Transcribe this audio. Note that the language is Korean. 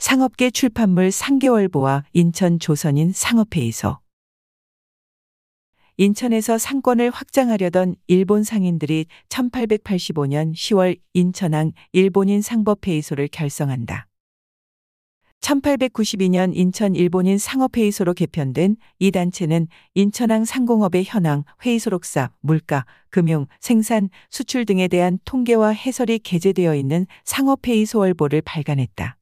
상업계 출판물 상계월보와 인천 조선인 상업회의소. 인천에서 상권을 확장하려던 일본 상인들이 1885년 10월 인천항 일본인 상법회의소를 결성한다. 1892년 인천 일본인 상업회의소로 개편된 이 단체는 인천항 상공업의 현황, 회의소록사, 물가, 금융, 생산, 수출 등에 대한 통계와 해설이 게재되어 있는 상업회의소월보를 발간했다.